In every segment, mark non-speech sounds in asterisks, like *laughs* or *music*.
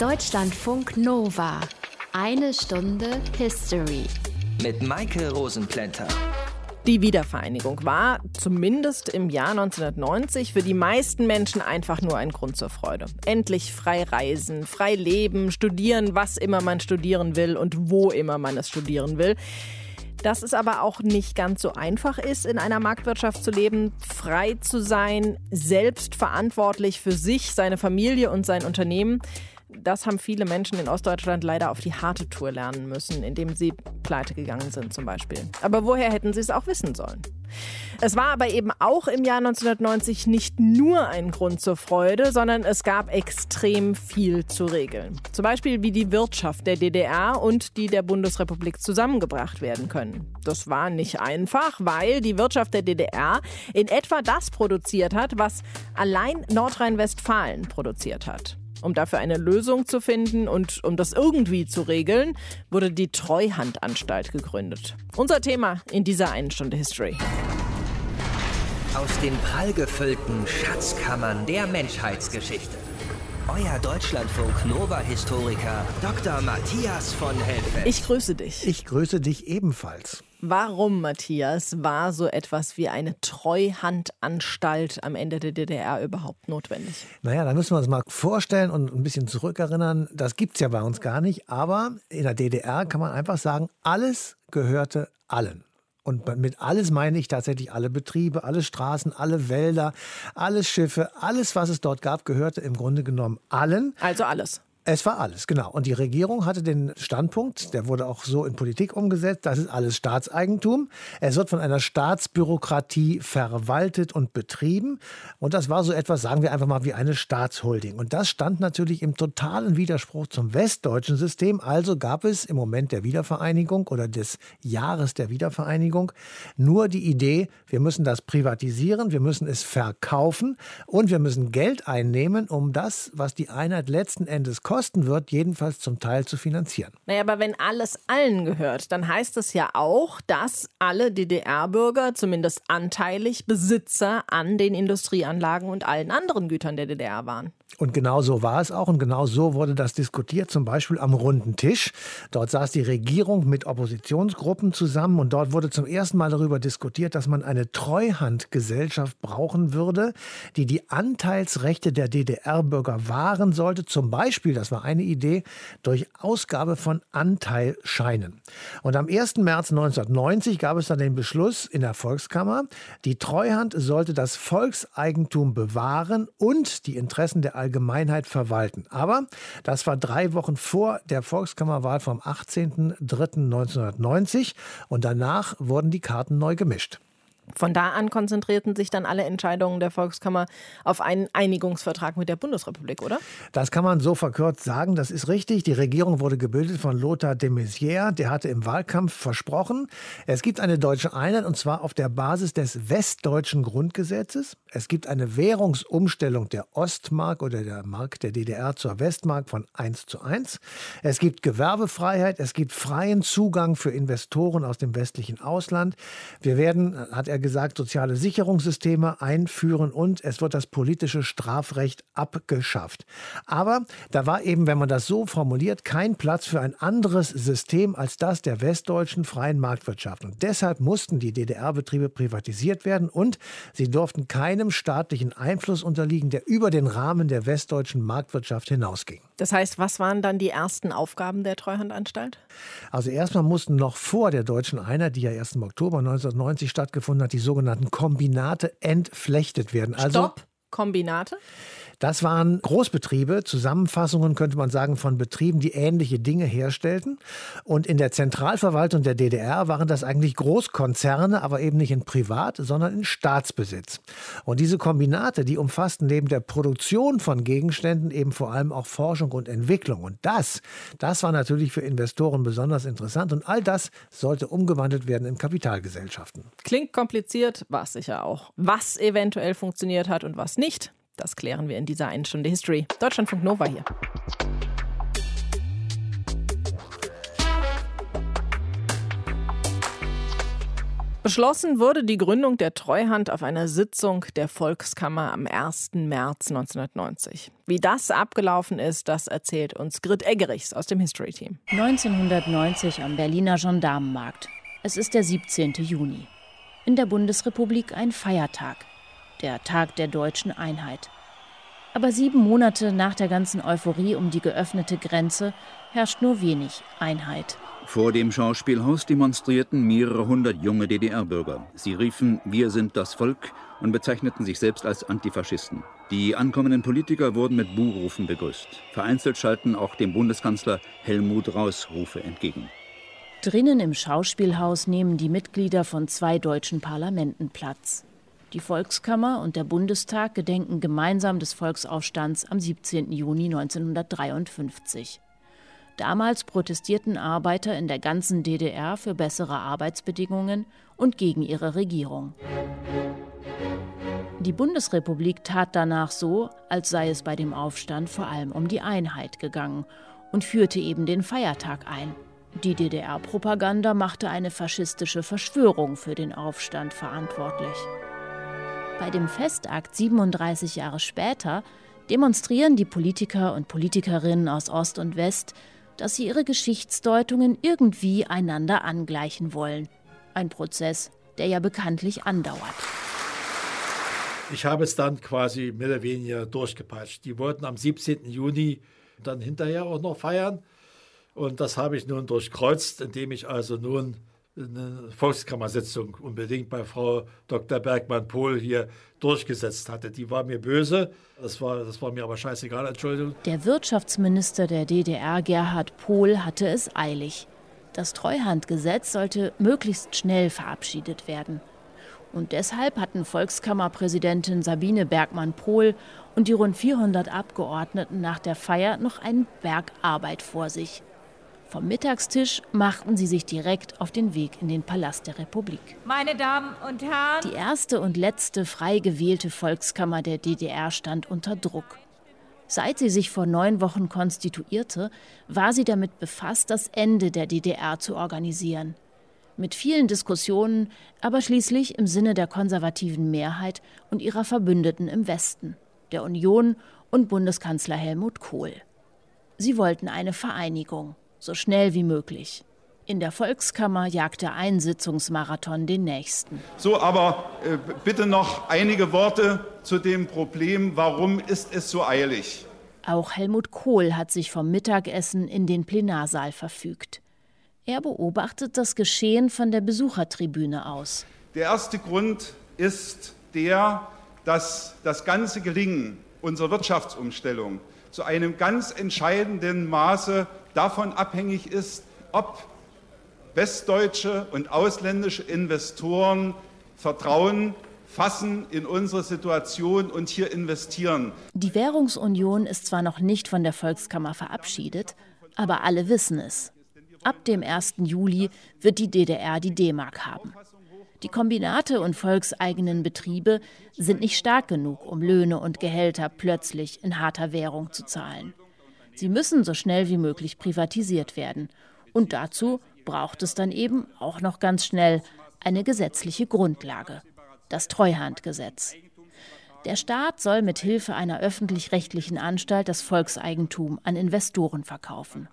Deutschlandfunk Nova. Eine Stunde History. Mit Maike Rosenplanter. Die Wiedervereinigung war, zumindest im Jahr 1990, für die meisten Menschen einfach nur ein Grund zur Freude. Endlich frei reisen, frei leben, studieren, was immer man studieren will und wo immer man es studieren will. Dass es aber auch nicht ganz so einfach ist, in einer Marktwirtschaft zu leben, frei zu sein, selbstverantwortlich für sich, seine Familie und sein Unternehmen. Das haben viele Menschen in Ostdeutschland leider auf die harte Tour lernen müssen, indem sie pleite gegangen sind zum Beispiel. Aber woher hätten sie es auch wissen sollen? Es war aber eben auch im Jahr 1990 nicht nur ein Grund zur Freude, sondern es gab extrem viel zu regeln. Zum Beispiel, wie die Wirtschaft der DDR und die der Bundesrepublik zusammengebracht werden können. Das war nicht einfach, weil die Wirtschaft der DDR in etwa das produziert hat, was allein Nordrhein-Westfalen produziert hat. Um dafür eine Lösung zu finden und um das irgendwie zu regeln, wurde die Treuhandanstalt gegründet. Unser Thema in dieser einen Stunde History. Aus den prallgefüllten Schatzkammern der Menschheitsgeschichte. Euer Deutschlandfunk Nova-Historiker Dr. Matthias von Helfeld. Ich grüße dich. Ich grüße dich ebenfalls. Warum, Matthias, war so etwas wie eine Treuhandanstalt am Ende der DDR überhaupt notwendig? Naja, da müssen wir uns mal vorstellen und ein bisschen zurückerinnern. Das gibt es ja bei uns gar nicht. Aber in der DDR kann man einfach sagen, alles gehörte allen. Und mit alles meine ich tatsächlich alle Betriebe, alle Straßen, alle Wälder, alle Schiffe, alles, was es dort gab, gehörte im Grunde genommen allen. Also alles. Es war alles, genau. Und die Regierung hatte den Standpunkt, der wurde auch so in Politik umgesetzt, das ist alles Staatseigentum. Es wird von einer Staatsbürokratie verwaltet und betrieben. Und das war so etwas, sagen wir einfach mal, wie eine Staatsholding. Und das stand natürlich im totalen Widerspruch zum westdeutschen System. Also gab es im Moment der Wiedervereinigung oder des Jahres der Wiedervereinigung nur die Idee, wir müssen das privatisieren, wir müssen es verkaufen und wir müssen Geld einnehmen, um das, was die Einheit letzten Endes kostet, kosten wird, jedenfalls zum Teil zu finanzieren. Naja, aber wenn alles allen gehört, dann heißt es ja auch, dass alle DDR-Bürger zumindest anteilig Besitzer an den Industrieanlagen und allen anderen Gütern der DDR waren. Und genau so war es auch und genau so wurde das diskutiert, zum Beispiel am runden Tisch. Dort saß die Regierung mit Oppositionsgruppen zusammen und dort wurde zum ersten Mal darüber diskutiert, dass man eine Treuhandgesellschaft brauchen würde, die die Anteilsrechte der DDR-Bürger wahren sollte, zum Beispiel, das war eine Idee, durch Ausgabe von Anteilscheinen. Und am 1. März 1990 gab es dann den Beschluss in der Volkskammer, die Treuhand sollte das Volkseigentum bewahren und die Interessen der Allgemeinheit verwalten. Aber das war drei Wochen vor der Volkskammerwahl vom 18.03.1990 und danach wurden die Karten neu gemischt. Von da an konzentrierten sich dann alle Entscheidungen der Volkskammer auf einen Einigungsvertrag mit der Bundesrepublik, oder? Das kann man so verkürzt sagen, das ist richtig. Die Regierung wurde gebildet von Lothar de Maizière, der hatte im Wahlkampf versprochen, es gibt eine deutsche Einheit und zwar auf der Basis des westdeutschen Grundgesetzes. Es gibt eine Währungsumstellung der Ostmark oder der Mark der DDR zur Westmark von 1 zu 1. Es gibt Gewerbefreiheit, es gibt freien Zugang für Investoren aus dem westlichen Ausland. Wir werden, hat er gesagt, soziale Sicherungssysteme einführen und es wird das politische Strafrecht abgeschafft. Aber da war eben, wenn man das so formuliert, kein Platz für ein anderes System als das der westdeutschen freien Marktwirtschaft. Und deshalb mussten die DDR-Betriebe privatisiert werden und sie durften keinem staatlichen Einfluss unterliegen, der über den Rahmen der westdeutschen Marktwirtschaft hinausging. Das heißt, was waren dann die ersten Aufgaben der Treuhandanstalt? Also erstmal mussten noch vor der deutschen Einheit, die ja erst im Oktober 1990 stattgefunden hat, die sogenannten Kombinate entflechtet werden. Also Stopp, Kombinate? Das waren Großbetriebe, Zusammenfassungen könnte man sagen von Betrieben, die ähnliche Dinge herstellten. Und in der Zentralverwaltung der DDR waren das eigentlich Großkonzerne, aber eben nicht in Privat, sondern in Staatsbesitz. Und diese Kombinate, die umfassten neben der Produktion von Gegenständen eben vor allem auch Forschung und Entwicklung. Und das, das war natürlich für Investoren besonders interessant. Und all das sollte umgewandelt werden in Kapitalgesellschaften. Klingt kompliziert, war es sicher auch. Was eventuell funktioniert hat und was nicht, das klären wir in dieser einen Stunde History. Deutschlandfunk Nova hier. Beschlossen wurde die Gründung der Treuhand auf einer Sitzung der Volkskammer am 1. März 1990. Wie das abgelaufen ist, das erzählt uns Grit Eggerichs aus dem History Team. 1990 am Berliner Gendarmenmarkt. Es ist der 17. Juni. In der Bundesrepublik ein Feiertag, der Tag der deutschen Einheit. Aber sieben Monate nach der ganzen Euphorie um die geöffnete Grenze herrscht nur wenig Einheit. Vor dem Schauspielhaus demonstrierten mehrere hundert junge DDR-Bürger. Sie riefen Wir sind das Volk und bezeichneten sich selbst als Antifaschisten. Die ankommenden Politiker wurden mit Buhrufen begrüßt. Vereinzelt schalten auch dem Bundeskanzler Helmut Raus Rufe entgegen. Drinnen im Schauspielhaus nehmen die Mitglieder von zwei deutschen Parlamenten Platz. Die Volkskammer und der Bundestag gedenken gemeinsam des Volksaufstands am 17. Juni 1953. Damals protestierten Arbeiter in der ganzen DDR für bessere Arbeitsbedingungen und gegen ihre Regierung. Die Bundesrepublik tat danach so, als sei es bei dem Aufstand vor allem um die Einheit gegangen und führte eben den Feiertag ein. Die DDR-Propaganda machte eine faschistische Verschwörung für den Aufstand verantwortlich. Bei dem Festakt 37 Jahre später demonstrieren die Politiker und Politikerinnen aus Ost und West dass sie ihre Geschichtsdeutungen irgendwie einander angleichen wollen. Ein Prozess, der ja bekanntlich andauert. Ich habe es dann quasi mehr oder weniger durchgepeitscht. Die wollten am 17. Juni dann hinterher auch noch feiern. Und das habe ich nun durchkreuzt, indem ich also nun eine Volkskammersitzung unbedingt bei Frau Dr. Bergmann-Pohl hier durchgesetzt hatte. Die war mir böse, das war, das war mir aber scheißegal, Entschuldigung. Der Wirtschaftsminister der DDR, Gerhard Pohl, hatte es eilig. Das Treuhandgesetz sollte möglichst schnell verabschiedet werden. Und deshalb hatten Volkskammerpräsidentin Sabine Bergmann-Pohl und die rund 400 Abgeordneten nach der Feier noch einen Berg Arbeit vor sich. Vom Mittagstisch machten sie sich direkt auf den Weg in den Palast der Republik. Meine Damen und Herren. Die erste und letzte frei gewählte Volkskammer der DDR stand unter Druck. Seit sie sich vor neun Wochen konstituierte, war sie damit befasst, das Ende der DDR zu organisieren. Mit vielen Diskussionen, aber schließlich im Sinne der konservativen Mehrheit und ihrer Verbündeten im Westen, der Union und Bundeskanzler Helmut Kohl. Sie wollten eine Vereinigung so schnell wie möglich. In der Volkskammer jagte ein Sitzungsmarathon den nächsten. So, aber äh, bitte noch einige Worte zu dem Problem, warum ist es so eilig? Auch Helmut Kohl hat sich vom Mittagessen in den Plenarsaal verfügt. Er beobachtet das Geschehen von der Besuchertribüne aus. Der erste Grund ist der, dass das ganze Gelingen unserer Wirtschaftsumstellung zu einem ganz entscheidenden Maße davon abhängig ist, ob westdeutsche und ausländische Investoren Vertrauen fassen in unsere Situation und hier investieren. Die Währungsunion ist zwar noch nicht von der Volkskammer verabschiedet, aber alle wissen es. Ab dem 1. Juli wird die DDR die D-Mark haben. Die Kombinate und volkseigenen Betriebe sind nicht stark genug, um Löhne und Gehälter plötzlich in harter Währung zu zahlen. Sie müssen so schnell wie möglich privatisiert werden. Und dazu braucht es dann eben auch noch ganz schnell eine gesetzliche Grundlage, das Treuhandgesetz. Der Staat soll mit Hilfe einer öffentlich-rechtlichen Anstalt das Volkseigentum an Investoren verkaufen.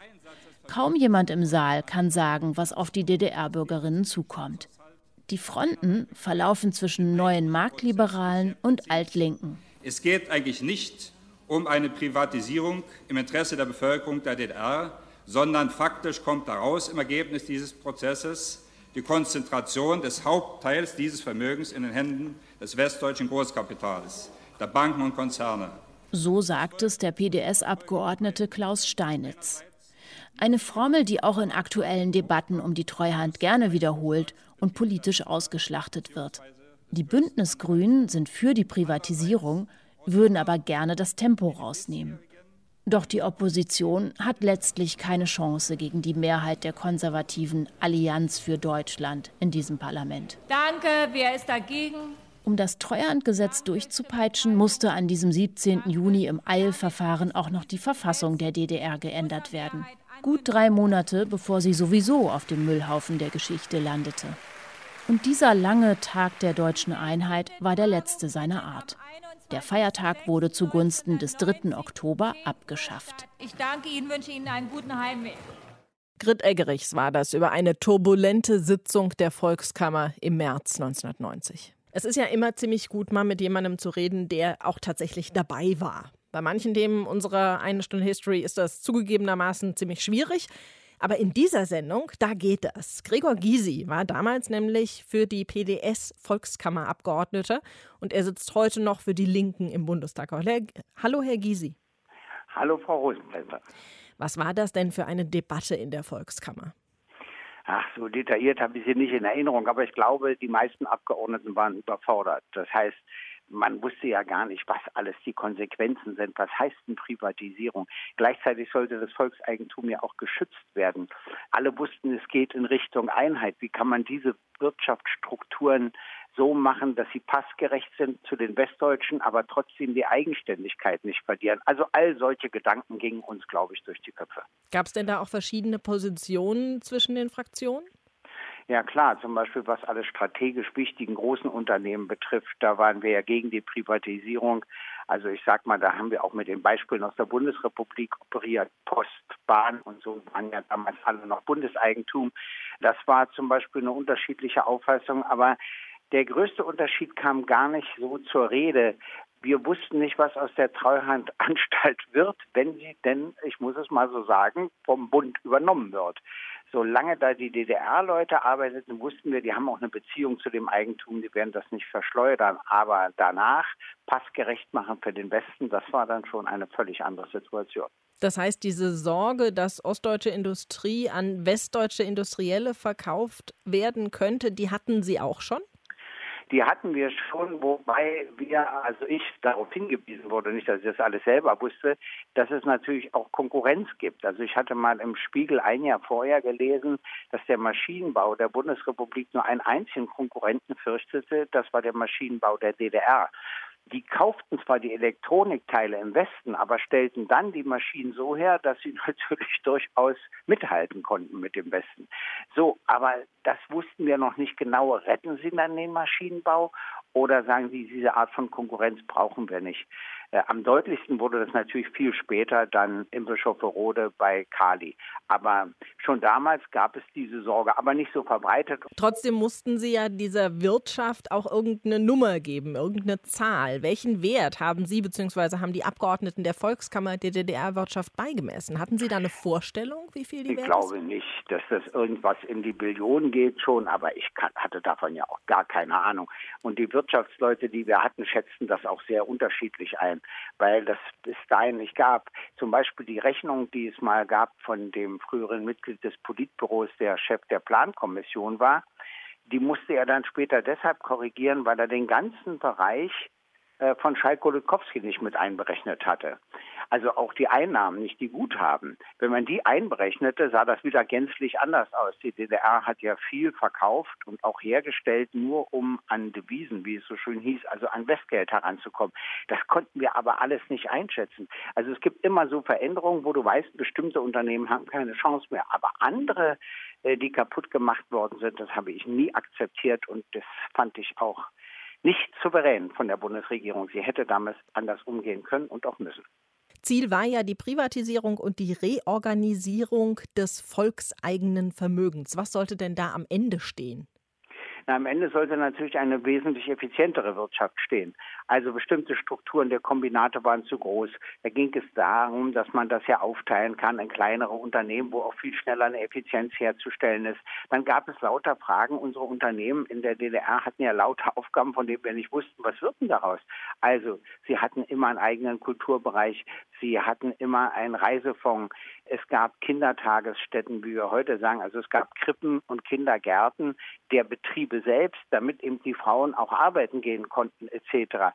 Kaum jemand im Saal kann sagen, was auf die DDR-Bürgerinnen zukommt. Die Fronten verlaufen zwischen neuen Marktliberalen und Altlinken. Es geht eigentlich nicht um eine Privatisierung im Interesse der Bevölkerung der DDR, sondern faktisch kommt daraus im Ergebnis dieses Prozesses die Konzentration des Hauptteils dieses Vermögens in den Händen des westdeutschen Großkapitals, der Banken und Konzerne. So sagt es der PDS-Abgeordnete Klaus Steinitz. Eine Formel, die auch in aktuellen Debatten um die Treuhand gerne wiederholt und politisch ausgeschlachtet wird. Die Bündnisgrünen sind für die Privatisierung, würden aber gerne das Tempo rausnehmen. Doch die Opposition hat letztlich keine Chance gegen die Mehrheit der konservativen Allianz für Deutschland in diesem Parlament. Danke, wer ist dagegen? Um das Treuhandgesetz durchzupeitschen, musste an diesem 17. Juni im Eilverfahren auch noch die Verfassung der DDR geändert werden. Gut drei Monate, bevor sie sowieso auf dem Müllhaufen der Geschichte landete. Und dieser lange Tag der deutschen Einheit war der letzte seiner Art. Der Feiertag wurde zugunsten des 3. Oktober abgeschafft. Ich danke Ihnen, wünsche Ihnen einen guten Heimweg. Grit Eggerichs war das über eine turbulente Sitzung der Volkskammer im März 1990. Es ist ja immer ziemlich gut, mal mit jemandem zu reden, der auch tatsächlich dabei war. Bei manchen Themen unserer eine Stunde History ist das zugegebenermaßen ziemlich schwierig. Aber in dieser Sendung, da geht das. Gregor Gysi war damals nämlich für die PDS Volkskammerabgeordneter und er sitzt heute noch für die Linken im Bundestag. Hallo, Herr Gysi. Hallo, Frau Rosenfelder. Was war das denn für eine Debatte in der Volkskammer? Ach, so detailliert habe ich sie nicht in Erinnerung, aber ich glaube, die meisten Abgeordneten waren überfordert. Das heißt, man wusste ja gar nicht, was alles die Konsequenzen sind. Was heißt denn Privatisierung? Gleichzeitig sollte das Volkseigentum ja auch geschützt werden. Alle wussten, es geht in Richtung Einheit. Wie kann man diese Wirtschaftsstrukturen so machen, dass sie passgerecht sind zu den Westdeutschen, aber trotzdem die Eigenständigkeit nicht verlieren. Also all solche Gedanken gingen uns, glaube ich, durch die Köpfe. Gab es denn da auch verschiedene Positionen zwischen den Fraktionen? Ja klar, zum Beispiel was alle strategisch wichtigen großen Unternehmen betrifft, da waren wir ja gegen die Privatisierung. Also ich sag mal, da haben wir auch mit den Beispielen aus der Bundesrepublik operiert, Post, Bahn und so waren ja damals alle noch Bundeseigentum. Das war zum Beispiel eine unterschiedliche Auffassung, aber der größte Unterschied kam gar nicht so zur Rede. Wir wussten nicht, was aus der Treuhandanstalt *laughs* wird, wenn sie denn, ich muss es mal so sagen, vom Bund übernommen wird solange da die DDR-Leute arbeiteten, wussten wir, die haben auch eine Beziehung zu dem Eigentum, die werden das nicht verschleudern. Aber danach passgerecht machen für den Westen, das war dann schon eine völlig andere Situation. Das heißt, diese Sorge, dass ostdeutsche Industrie an westdeutsche Industrielle verkauft werden könnte, die hatten Sie auch schon? Die hatten wir schon, wobei wir, also ich darauf hingewiesen wurde, nicht, dass ich das alles selber wusste, dass es natürlich auch Konkurrenz gibt. Also ich hatte mal im Spiegel ein Jahr vorher gelesen, dass der Maschinenbau der Bundesrepublik nur einen einzigen Konkurrenten fürchtete, das war der Maschinenbau der DDR. Die kauften zwar die Elektronikteile im Westen, aber stellten dann die Maschinen so her, dass sie *laughs* natürlich durchaus mithalten konnten mit dem Westen. So, aber das wussten wir noch nicht genau. Retten sie dann den Maschinenbau oder sagen sie, diese Art von Konkurrenz brauchen wir nicht? Äh, am deutlichsten wurde das natürlich viel später dann im Bischofferode bei Kali. Aber schon damals gab es diese Sorge, aber nicht so verbreitet. Trotzdem mussten Sie ja dieser Wirtschaft auch irgendeine Nummer geben, irgendeine Zahl. Welchen Wert haben Sie bzw. haben die Abgeordneten der Volkskammer der DDR-Wirtschaft beigemessen? Hatten Sie da eine Vorstellung, wie viel die Ich glaube nicht, dass das irgendwas in die Billionen geht schon, aber ich hatte davon ja auch gar keine Ahnung. Und die Wirtschaftsleute, die wir hatten, schätzten das auch sehr unterschiedlich ein weil das bis dahin nicht gab. Zum Beispiel die Rechnung, die es mal gab von dem früheren Mitglied des Politbüros, der Chef der Plankommission war, die musste er dann später deshalb korrigieren, weil er den ganzen Bereich von Schalk-Golubkowski nicht mit einberechnet hatte. Also auch die Einnahmen, nicht die Guthaben. Wenn man die einberechnete, sah das wieder gänzlich anders aus. Die DDR hat ja viel verkauft und auch hergestellt, nur um an Devisen, wie es so schön hieß, also an Westgeld heranzukommen. Das konnten wir aber alles nicht einschätzen. Also es gibt immer so Veränderungen, wo du weißt, bestimmte Unternehmen haben keine Chance mehr. Aber andere, äh, die kaputt gemacht worden sind, das habe ich nie akzeptiert und das fand ich auch nicht souverän von der Bundesregierung. Sie hätte damals anders umgehen können und auch müssen. Ziel war ja die Privatisierung und die Reorganisierung des volkseigenen Vermögens. Was sollte denn da am Ende stehen? Na, am Ende sollte natürlich eine wesentlich effizientere Wirtschaft stehen. Also bestimmte Strukturen der Kombinate waren zu groß. Da ging es darum, dass man das ja aufteilen kann in kleinere Unternehmen, wo auch viel schneller eine Effizienz herzustellen ist. Dann gab es lauter Fragen. Unsere Unternehmen in der DDR hatten ja lauter *laughs* Aufgaben, von denen wir nicht wussten, was wird denn daraus. Also sie hatten immer einen eigenen Kulturbereich. Sie hatten immer einen Reisefonds. Es gab Kindertagesstätten, wie wir heute sagen. Also es gab Krippen und Kindergärten der Betriebe selbst, damit eben die Frauen auch arbeiten gehen konnten etc.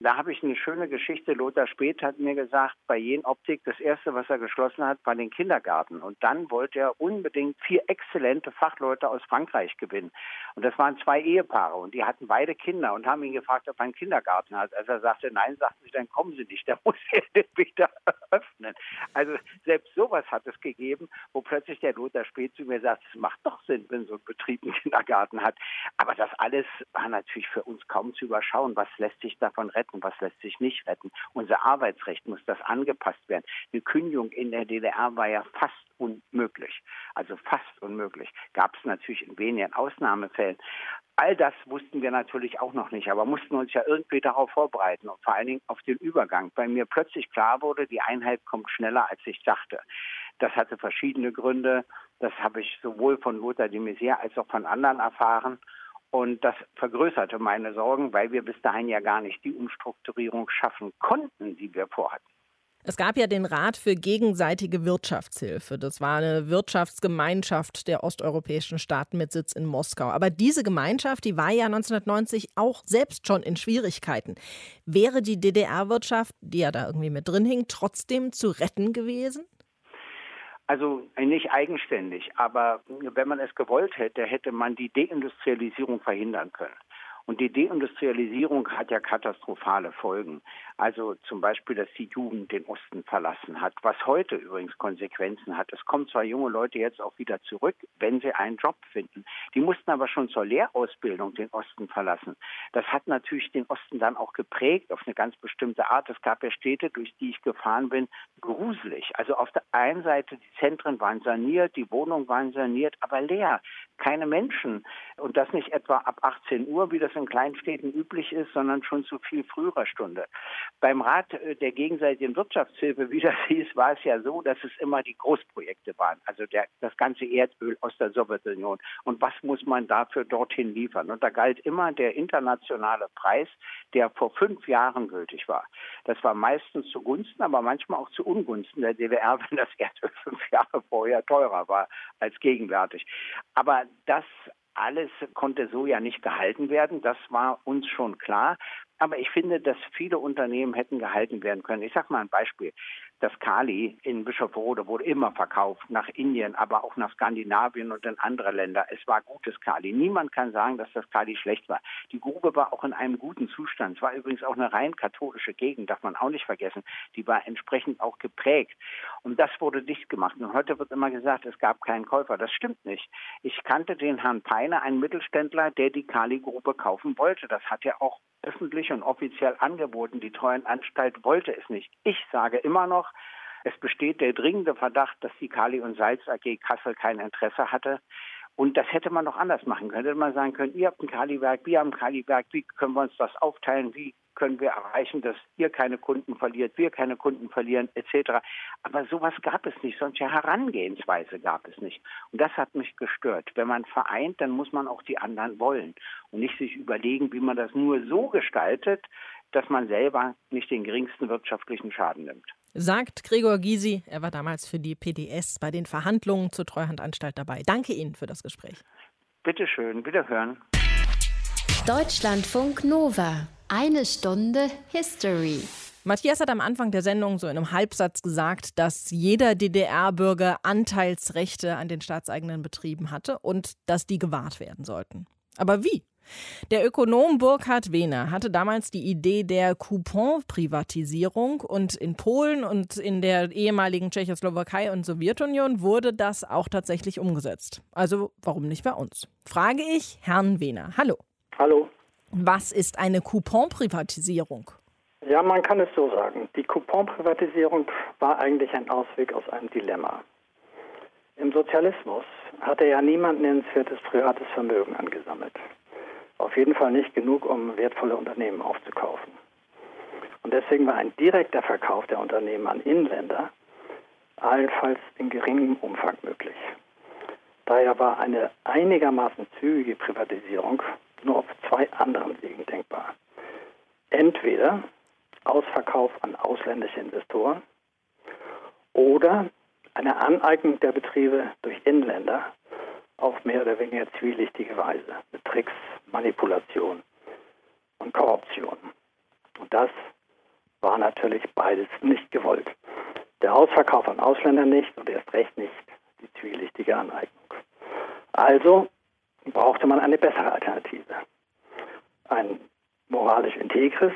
Da habe ich eine schöne Geschichte. Lothar Speth hat mir gesagt, bei Jen Optik, das erste, was er geschlossen hat, war den Kindergarten. Und dann wollte er unbedingt vier exzellente Fachleute aus Frankreich gewinnen. Und das waren zwei Ehepaare und die hatten beide Kinder und haben ihn gefragt, ob er einen Kindergarten hat. Als er sagte, nein, sagten sie, dann kommen sie nicht. *laughs* Da muss er den wieder öffnen. Also selbst sowas hat es gegeben, wo plötzlich der Lothar Speth zu mir sagt, es macht doch Sinn, wenn so ein Betrieb einen Kindergarten hat. Aber das alles war natürlich für uns kaum zu überschauen. Was lässt sich davon retten, was lässt sich nicht retten? Unser Arbeitsrecht muss das angepasst werden. Eine Kündigung in der DDR war ja fast unmöglich. Also fast unmöglich. Gab es natürlich in wenigen Ausnahmefällen. All das wussten wir natürlich auch noch nicht, aber mussten uns ja irgendwie darauf vorbereiten und vor allen Dingen auf den Übergang. Bei mir plötzlich klar wurde, die Einheit kommt schneller, als ich dachte. Das hatte verschiedene Gründe. Das habe ich sowohl von Lothar de Maizière als auch von anderen erfahren. Und das vergrößerte meine Sorgen, weil wir bis dahin ja gar nicht die Umstrukturierung schaffen konnten, die wir vorhatten. Es gab ja den Rat für gegenseitige Wirtschaftshilfe. Das war eine Wirtschaftsgemeinschaft der osteuropäischen Staaten mit Sitz in Moskau. Aber diese Gemeinschaft, die war ja 1990 auch selbst schon in Schwierigkeiten. Wäre die DDR-Wirtschaft, die ja da irgendwie mit drin hing, trotzdem zu retten gewesen? Also nicht eigenständig, aber wenn man es gewollt hätte, hätte man die Deindustrialisierung verhindern können. Und die Deindustrialisierung hat ja katastrophale Folgen. Also zum Beispiel, dass die Jugend den Osten verlassen hat, was heute übrigens Konsequenzen hat. Es kommen zwar junge Leute jetzt auch wieder zurück, wenn sie einen Job finden. Die mussten aber schon zur Lehrausbildung den Osten verlassen. Das hat natürlich den Osten dann auch geprägt auf eine ganz bestimmte Art. Es gab ja Städte, durch die ich gefahren bin, gruselig. Also auf der einen Seite, die Zentren waren saniert, die Wohnungen waren saniert, aber leer. Keine Menschen. Und das nicht etwa ab 18 Uhr, wie das in Kleinstädten üblich ist, sondern schon zu viel früherer Stunde. Beim Rat äh, der gegenseitigen Wirtschaftshilfe, wie das *laughs* hieß, war es ja so, dass es immer die Großprojekte waren, also der, das ganze Erdöl aus der Sowjetunion. Und was muss man dafür dorthin liefern? Und da galt immer der internationale Preis, der vor fünf Jahren gültig war. Das war meistens zugunsten, aber manchmal auch zu Ungunsten der DDR, *laughs* wenn das Erdöl fünf Jahre vorher teurer war als gegenwärtig. Aber das alles konnte so ja nicht gehalten werden. Das war uns schon klar. Aber ich finde, dass viele Unternehmen hätten gehalten werden können. Ich sage mal ein Beispiel. Das Kali in Bischofrode wurde immer verkauft nach Indien, aber auch nach Skandinavien und in andere Länder. Es war gutes Kali. Niemand kann sagen, dass das Kali schlecht war. Die Grube war auch in einem guten Zustand. Es war übrigens auch eine rein katholische Gegend, darf man auch nicht vergessen. Die war entsprechend auch geprägt. Und das wurde dicht gemacht. Und heute wird immer gesagt, es gab keinen Käufer. Das stimmt nicht. Ich kannte den Herrn Peine, einen Mittelständler, der die Kali-Grube kaufen wollte. Das hat er auch öffentlich und offiziell angeboten. Die Treuhandanstalt wollte es nicht. Ich sage immer noch, es besteht der dringende Verdacht, dass die Kali und Salz AG Kassel kein Interesse hatte. Und das hätte man noch anders machen können. Hätte man sagen können, ihr habt ein Kaliwerk, wir haben ein Kaliwerk, wie können wir uns das aufteilen, wie können wir erreichen, dass ihr keine Kunden verliert, wir keine Kunden verlieren, etc. Aber sowas gab es nicht, ja Herangehensweise gab es nicht. Und das hat mich gestört. Wenn man vereint, dann muss man auch die anderen wollen und nicht sich überlegen, wie man das nur so gestaltet, dass man selber nicht den geringsten wirtschaftlichen Schaden nimmt. Sagt Gregor Gysi. Er war damals für die PDS bei den Verhandlungen zur Treuhandanstalt dabei. Danke Ihnen für das Gespräch. Bitte schön, wiederhören. Deutschlandfunk Nova. Eine Stunde History. Matthias hat am Anfang der Sendung so in einem Halbsatz gesagt, dass jeder DDR-Bürger Anteilsrechte an den staatseigenen Betrieben hatte und dass die gewahrt werden sollten. Aber wie? Der Ökonom Burkhard Wehner hatte damals die Idee der Coupon-Privatisierung und in Polen und in der ehemaligen Tschechoslowakei und Sowjetunion wurde das auch tatsächlich umgesetzt. Also warum nicht bei uns? Frage ich Herrn Wehner. Hallo. Hallo. Was ist eine Coupon-Privatisierung? Ja, man kann es so sagen. Die Coupon-Privatisierung war eigentlich ein Ausweg aus einem Dilemma. Im Sozialismus hatte ja niemand nennenswertes privates Vermögen angesammelt. Auf jeden Fall nicht genug, um wertvolle Unternehmen aufzukaufen. Und deswegen war ein direkter Verkauf der Unternehmen an Inländer allenfalls in geringem Umfang möglich. Daher war eine einigermaßen zügige Privatisierung nur auf zwei anderen Wegen denkbar. Entweder Ausverkauf an ausländische Investoren oder eine Aneignung der Betriebe durch Inländer auf mehr oder weniger zwielichtige Weise mit Tricks, Manipulation und Korruption. Und das war natürlich beides nicht gewollt. Der Ausverkauf an Ausländern nicht und erst recht nicht die zwielichtige Aneignung. Also brauchte man eine bessere Alternative. Ein moralisch integres,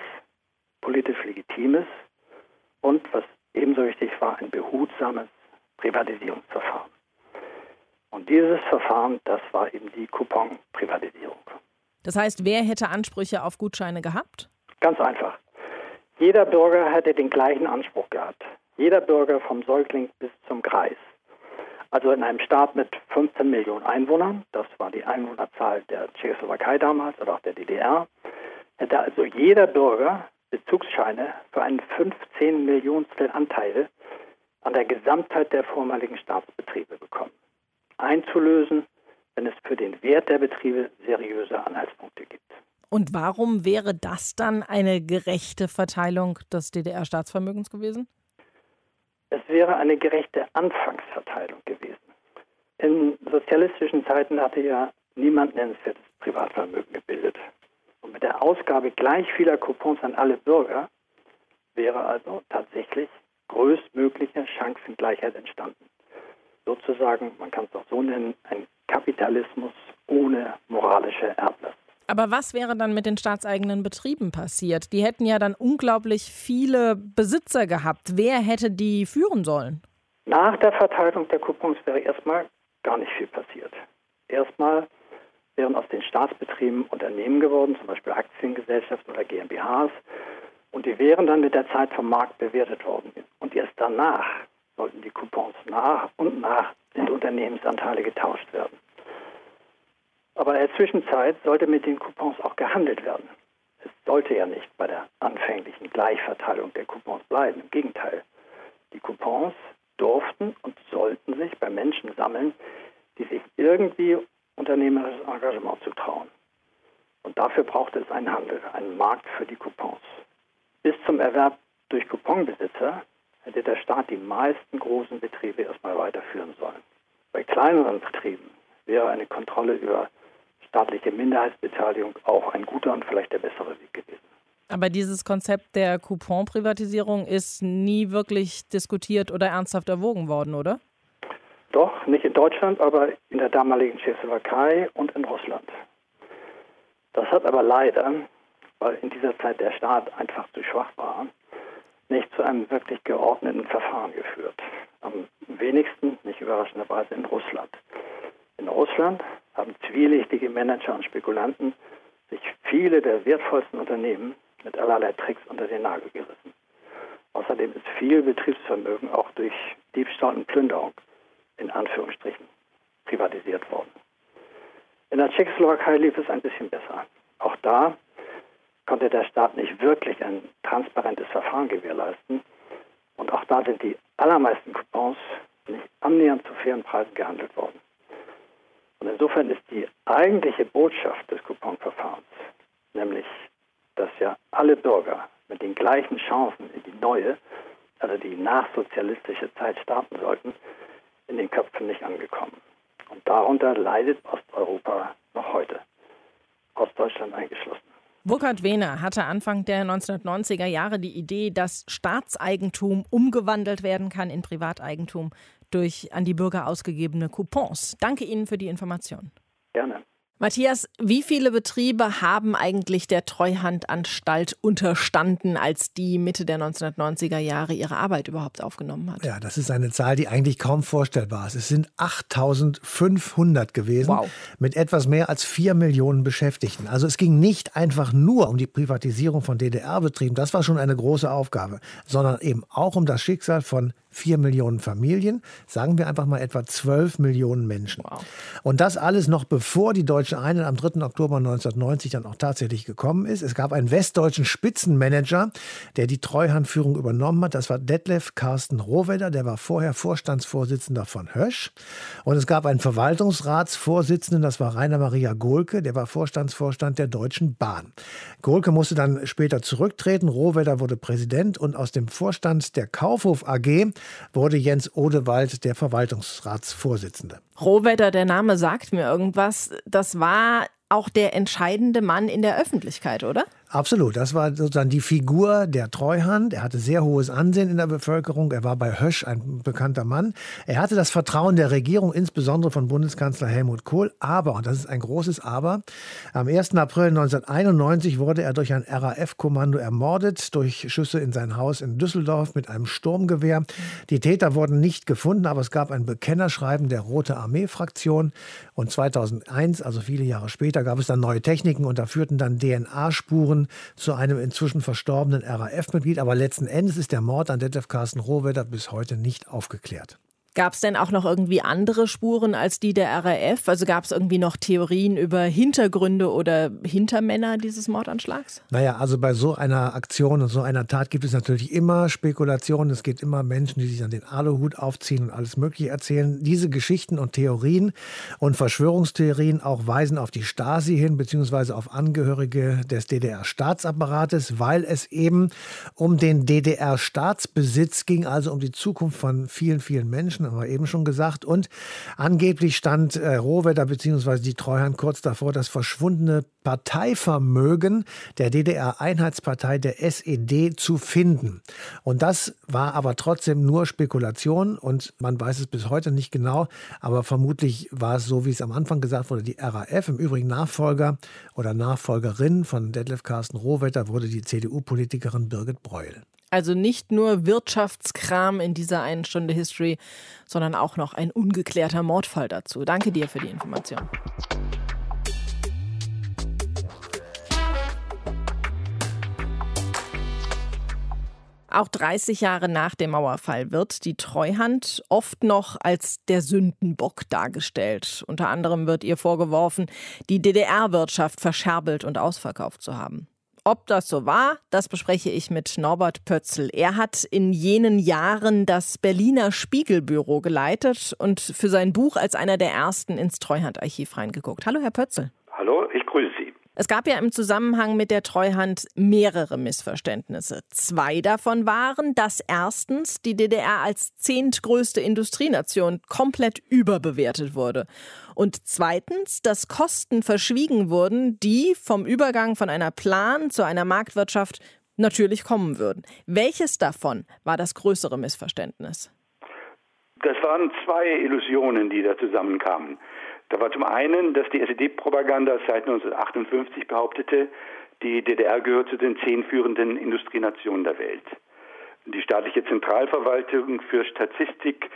politisch legitimes und, was ebenso wichtig war, ein behutsames Privatisierungsverfahren. Und dieses Verfahren, das war eben die Coupon-Privatisierung. Das heißt, wer hätte Ansprüche auf Gutscheine gehabt? Ganz einfach. Jeder Bürger hätte den gleichen Anspruch gehabt. Jeder Bürger vom Säugling bis zum Kreis. Also in einem Staat mit 15 Millionen Einwohnern, das war die Einwohnerzahl der Tschechoslowakei damals oder auch der DDR, hätte also jeder Bürger Bezugsscheine für einen 15 Millionstel Anteil an der Gesamtheit der vormaligen Staatsbetriebe bekommen. Einzulösen, wenn es für den Wert der Betriebe seriöse Anhaltspunkte gibt. Und warum wäre das dann eine gerechte Verteilung des DDR-Staatsvermögens gewesen? Es wäre eine gerechte Anfangsverteilung gewesen. In sozialistischen Zeiten hatte ja niemand nennenswertes Privatvermögen gebildet. Und mit der Ausgabe gleich vieler Coupons an alle Bürger wäre also tatsächlich größtmögliche Chancengleichheit entstanden. Sozusagen, man kann es auch so nennen, ein Kapitalismus ohne moralische Erblast. Aber was wäre dann mit den staatseigenen Betrieben passiert? Die hätten ja dann unglaublich viele Besitzer gehabt. Wer hätte die führen sollen? Nach der Verteilung der Coupons wäre erstmal gar nicht viel passiert. Erstmal wären aus den Staatsbetrieben Unternehmen geworden, zum Beispiel Aktiengesellschaften oder GmbHs. Und die wären dann mit der Zeit vom Markt bewertet worden. Und erst danach sollten die Coupons nach und nach in Unternehmensanteile getauscht werden. Aber in der Zwischenzeit sollte mit den Coupons auch gehandelt werden. Es sollte ja nicht bei der anfänglichen Gleichverteilung der Coupons bleiben. Im Gegenteil, die Coupons durften und sollten sich bei Menschen sammeln, die sich irgendwie unternehmerisches Engagement zutrauen. Und dafür brauchte es einen Handel, einen Markt für die Coupons. Bis zum Erwerb durch Couponbesitzer hätte der Staat die meisten großen Betriebe erstmal weiterführen sollen. Bei kleineren Betrieben wäre eine Kontrolle über staatliche Minderheitsbeteiligung auch ein guter und vielleicht der bessere Weg gewesen. Aber dieses Konzept der Coupon-Privatisierung ist nie wirklich diskutiert oder ernsthaft erwogen worden, oder? Doch, nicht in Deutschland, aber in der damaligen Tschechoslowakei und in Russland. Das hat aber leider, weil in dieser Zeit der Staat einfach zu schwach war, nicht zu einem wirklich geordneten Verfahren geführt. Am wenigsten, nicht überraschenderweise, in Russland. In Russland haben zwielichtige Manager und Spekulanten sich viele der wertvollsten Unternehmen mit allerlei Tricks unter den Nagel gerissen. Außerdem ist viel Betriebsvermögen auch durch Diebstahl und Plünderung in Anführungsstrichen privatisiert worden. In der Tschechoslowakei lief es ein bisschen besser. Auch da konnte der Staat nicht wirklich ein transparentes Verfahren gewährleisten. Und auch da sind die allermeisten Coupons nicht annähernd zu fairen Preisen gehandelt worden. Und insofern ist die eigentliche Botschaft des Couponverfahrens, nämlich, dass ja alle Bürger mit den gleichen Chancen in die neue, also die nachsozialistische Zeit starten sollten, in den Köpfen nicht angekommen. Und darunter leidet Osteuropa noch heute, Ostdeutschland eingeschlossen. Burkhard Wehner hatte Anfang der 1990er Jahre die Idee, dass Staatseigentum umgewandelt werden kann in Privateigentum durch an die Bürger ausgegebene Coupons. Danke Ihnen für die Information. Gerne. Matthias, wie viele Betriebe haben eigentlich der Treuhandanstalt unterstanden, als die Mitte der 1990er Jahre ihre Arbeit überhaupt aufgenommen hat? Ja, das ist eine Zahl, die eigentlich kaum vorstellbar ist. Es sind 8500 gewesen wow. mit etwas mehr als 4 Millionen Beschäftigten. Also es ging nicht einfach nur um die Privatisierung von DDR-Betrieben, das war schon eine große Aufgabe, sondern eben auch um das Schicksal von 4 Millionen Familien, sagen wir einfach mal etwa 12 Millionen Menschen. Wow. Und das alles noch bevor die deutsche Einheit am 3. Oktober 1990 dann auch tatsächlich gekommen ist. Es gab einen westdeutschen Spitzenmanager, der die Treuhandführung übernommen hat. Das war Detlef Carsten Rohwedder, der war vorher Vorstandsvorsitzender von Hösch. Und es gab einen Verwaltungsratsvorsitzenden, das war Rainer Maria Gohlke, der war Vorstandsvorstand der Deutschen Bahn. Gohlke musste dann später zurücktreten, Rohwedder wurde Präsident und aus dem Vorstand der Kaufhof AG wurde Jens Odewald der Verwaltungsratsvorsitzende. Rohwedder, der Name sagt mir irgendwas. Das war auch der entscheidende Mann in der Öffentlichkeit, oder? Absolut, das war sozusagen die Figur der Treuhand. Er hatte sehr hohes Ansehen in der Bevölkerung. Er war bei Hösch ein bekannter Mann. Er hatte das Vertrauen der Regierung, insbesondere von Bundeskanzler Helmut Kohl. Aber, und das ist ein großes Aber, am 1. April 1991 wurde er durch ein RAF-Kommando ermordet, durch Schüsse in sein Haus in Düsseldorf mit einem Sturmgewehr. Die Täter wurden nicht gefunden, aber es gab ein Bekennerschreiben der Rote Armee-Fraktion. Und 2001, also viele Jahre später, gab es dann neue Techniken und da führten dann DNA-Spuren Beziehungen zu einem inzwischen verstorbenen RAF-Mitglied. Aber letzten Endes ist der Mord an Detlef Carsten Rohwedder bis heute nicht aufgeklärt. Gab es denn auch noch irgendwie andere Spuren als die der RAF? Also gab es irgendwie noch Theorien über Hintergründe oder Hintermänner dieses Mordanschlags? Naja, also bei so einer Aktion und so einer Tat gibt es natürlich immer Spekulationen. Es gibt immer Menschen, die sich dann den Aluhut aufziehen und alles Mögliche erzählen. Diese Geschichten und Theorien und Verschwörungstheorien auch weisen auf die Stasi hin, beziehungsweise auf Angehörige des DDR-Staatsapparates, weil es eben um den DDR-Staatsbesitz ging, also um die Zukunft von vielen, vielen Menschen. Menschen, haben wir eben schon gesagt. Und angeblich stand äh, Rohwedder bzw. die Treuhand kurz davor, das verschwundene Parteivermögen der DDR-Einheitspartei der SED zu finden. Und das war aber trotzdem nur Spekulation und man weiß es bis heute nicht genau, aber vermutlich war es so, wie es am Anfang gesagt wurde, die RAF, im Übrigen Nachfolger oder Nachfolgerin von Detlef Carsten Rohwetter wurde die CDU-Politikerin Birgit Breuel. Also nicht nur Wirtschaftskram in dieser einen Stunde History, sondern auch noch ein ungeklärter Mordfall dazu. Danke dir für die Information. Auch 30 Jahre nach dem Mauerfall wird die Treuhand oft noch als der Sündenbock dargestellt. Unter anderem wird ihr vorgeworfen, die DDR-Wirtschaft verscherbelt und ausverkauft zu haben. Ob das so war, das bespreche ich mit Norbert Pötzl. Er hat in jenen Jahren das Berliner Spiegelbüro geleitet und für sein Buch als einer der ersten ins Treuhandarchiv reingeguckt. Hallo, Herr Pötzl. Hallo, ich grüße Sie. Es gab ja im Zusammenhang mit der Treuhand mehrere Missverständnisse. Zwei davon waren, dass erstens die DDR als zehntgrößte Industrienation komplett überbewertet wurde und zweitens, dass Kosten verschwiegen wurden, die vom Übergang von einer Plan zu einer Marktwirtschaft natürlich kommen würden. Welches davon war das größere Missverständnis? Das waren zwei Illusionen, die da zusammenkamen. Da war zum einen, dass die SED-Propaganda seit 1958 behauptete, die DDR gehört zu den zehn führenden Industrienationen der Welt. Die staatliche Zentralverwaltung für Statistik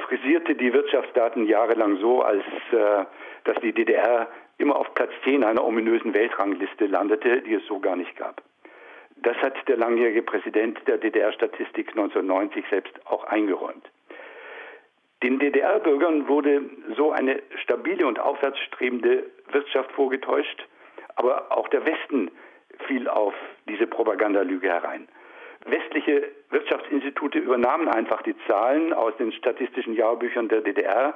frisierte die Wirtschaftsdaten jahrelang so, als äh, dass die DDR immer auf Platz 10 einer ominösen Weltrangliste landete, die es so gar nicht gab. Das hat der langjährige Präsident der DDR-Statistik 1990 selbst auch eingeräumt. Den DDR-Bürgern wurde so eine stabile und aufwärtsstrebende Wirtschaft vorgetäuscht, aber auch der Westen fiel auf diese Propagandalüge herein. Westliche Wirtschaftsinstitute übernahmen einfach die Zahlen aus den statistischen Jahrbüchern der DDR,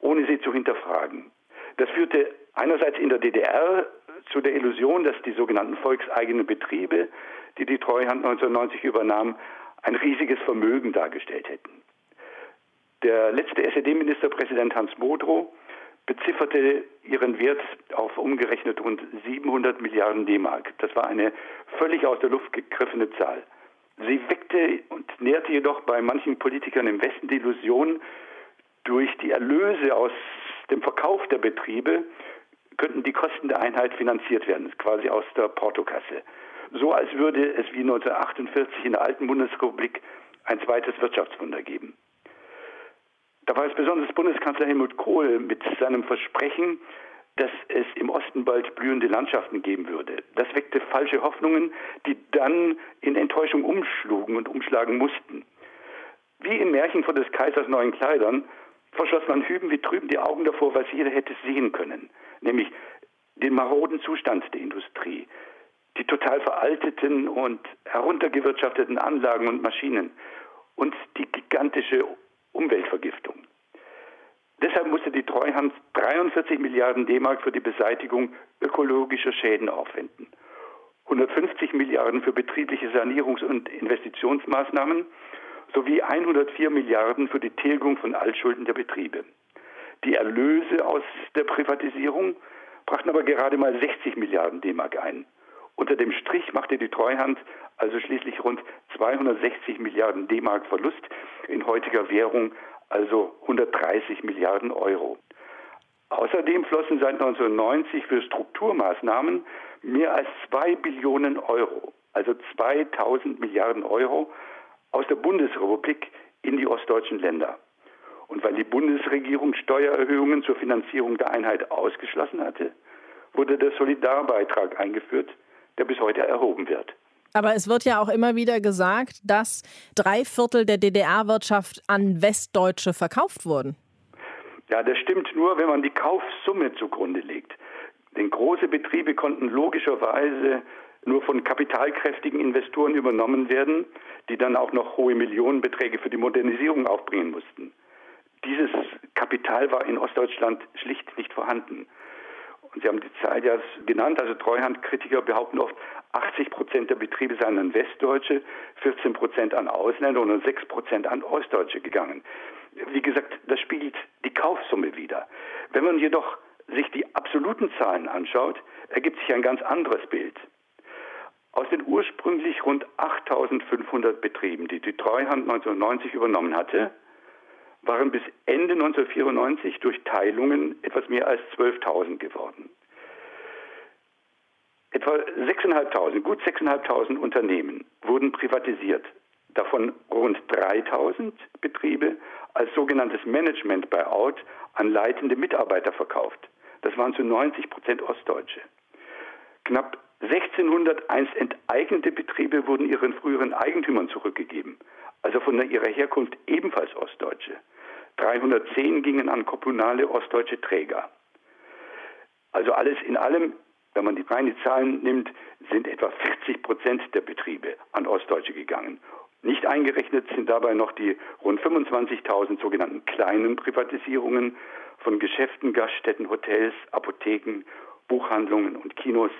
ohne sie zu hinterfragen. Das führte einerseits in der DDR zu der Illusion, dass die sogenannten volkseigenen Betriebe, die die Treuhand 1990 übernahm, ein riesiges Vermögen dargestellt hätten. Der letzte SED-Ministerpräsident Hans Modrow bezifferte ihren Wert auf umgerechnet rund 700 Milliarden D-Mark. Das war eine völlig aus der Luft gegriffene Zahl. Sie weckte und nährte jedoch bei manchen Politikern im Westen die Illusion, durch die Erlöse aus dem Verkauf der Betriebe könnten die Kosten der Einheit finanziert werden, quasi aus der Portokasse. So als würde es wie 1948 in der alten Bundesrepublik ein zweites Wirtschaftswunder geben. Da war es besonders Bundeskanzler Helmut Kohl mit seinem Versprechen, dass es im Osten bald blühende Landschaften geben würde. Das weckte falsche Hoffnungen, die dann in Enttäuschung umschlugen und umschlagen mussten. Wie im Märchen von des Kaisers neuen Kleidern verschloss man hüben wie drüben die Augen davor, was jeder hätte sehen können, nämlich den maroden Zustand der Industrie, die total veralteten und heruntergewirtschafteten Anlagen und Maschinen und die gigantische Umweltvergiftung. Deshalb musste die Treuhand 43 Milliarden D-Mark für die Beseitigung ökologischer Schäden aufwenden, 150 Milliarden für betriebliche Sanierungs- und Investitionsmaßnahmen sowie 104 Milliarden für die Tilgung von Altschulden der Betriebe. Die Erlöse aus der Privatisierung brachten aber gerade mal 60 Milliarden D-Mark ein. Unter dem Strich machte die Treuhand also schließlich rund 260 Milliarden D-Mark Verlust, in heutiger Währung also 130 Milliarden Euro. Außerdem flossen seit 1990 für Strukturmaßnahmen mehr als 2 Billionen Euro, also 2000 Milliarden Euro, aus der Bundesrepublik in die ostdeutschen Länder. Und weil die Bundesregierung Steuererhöhungen zur Finanzierung der Einheit ausgeschlossen hatte, wurde der Solidarbeitrag eingeführt, der bis heute erhoben wird. Aber es wird ja auch immer wieder gesagt, dass drei Viertel der DDR-Wirtschaft an Westdeutsche verkauft wurden. Ja, das stimmt nur, wenn man die Kaufsumme zugrunde legt. Denn große Betriebe konnten logischerweise nur von kapitalkräftigen Investoren übernommen werden, die dann auch noch hohe Millionenbeträge für die Modernisierung aufbringen mussten. Dieses Kapital war in Ostdeutschland schlicht nicht vorhanden. Und Sie haben die Zahl ja genannt, also Treuhandkritiker behaupten oft, 80 Prozent der Betriebe seien an Westdeutsche, 14 Prozent an Ausländer und 6 Prozent an Ostdeutsche gegangen. Wie gesagt, das spiegelt die Kaufsumme wider. Wenn man jedoch sich die absoluten Zahlen anschaut, ergibt sich ein ganz anderes Bild. Aus den ursprünglich rund 8500 Betrieben, die die Treuhand 1990 übernommen hatte, waren bis Ende 1994 durch Teilungen etwas mehr als 12.000 geworden. Etwa 6.500, gut 6.500 Unternehmen wurden privatisiert, davon rund 3.000 Betriebe als sogenanntes Management Buyout an leitende Mitarbeiter verkauft. Das waren zu 90 Prozent Ostdeutsche. Knapp 1600 einst enteignete Betriebe wurden ihren früheren Eigentümern zurückgegeben, also von ihrer Herkunft ebenfalls Ostdeutsche. 310 gingen an kommunale ostdeutsche Träger. Also alles in allem, wenn man die reinen Zahlen nimmt, sind etwa 40 Prozent der Betriebe an Ostdeutsche gegangen. Nicht eingerechnet sind dabei noch die rund 25.000 sogenannten kleinen Privatisierungen von Geschäften, Gaststätten, Hotels, Apotheken, Buchhandlungen und Kinos,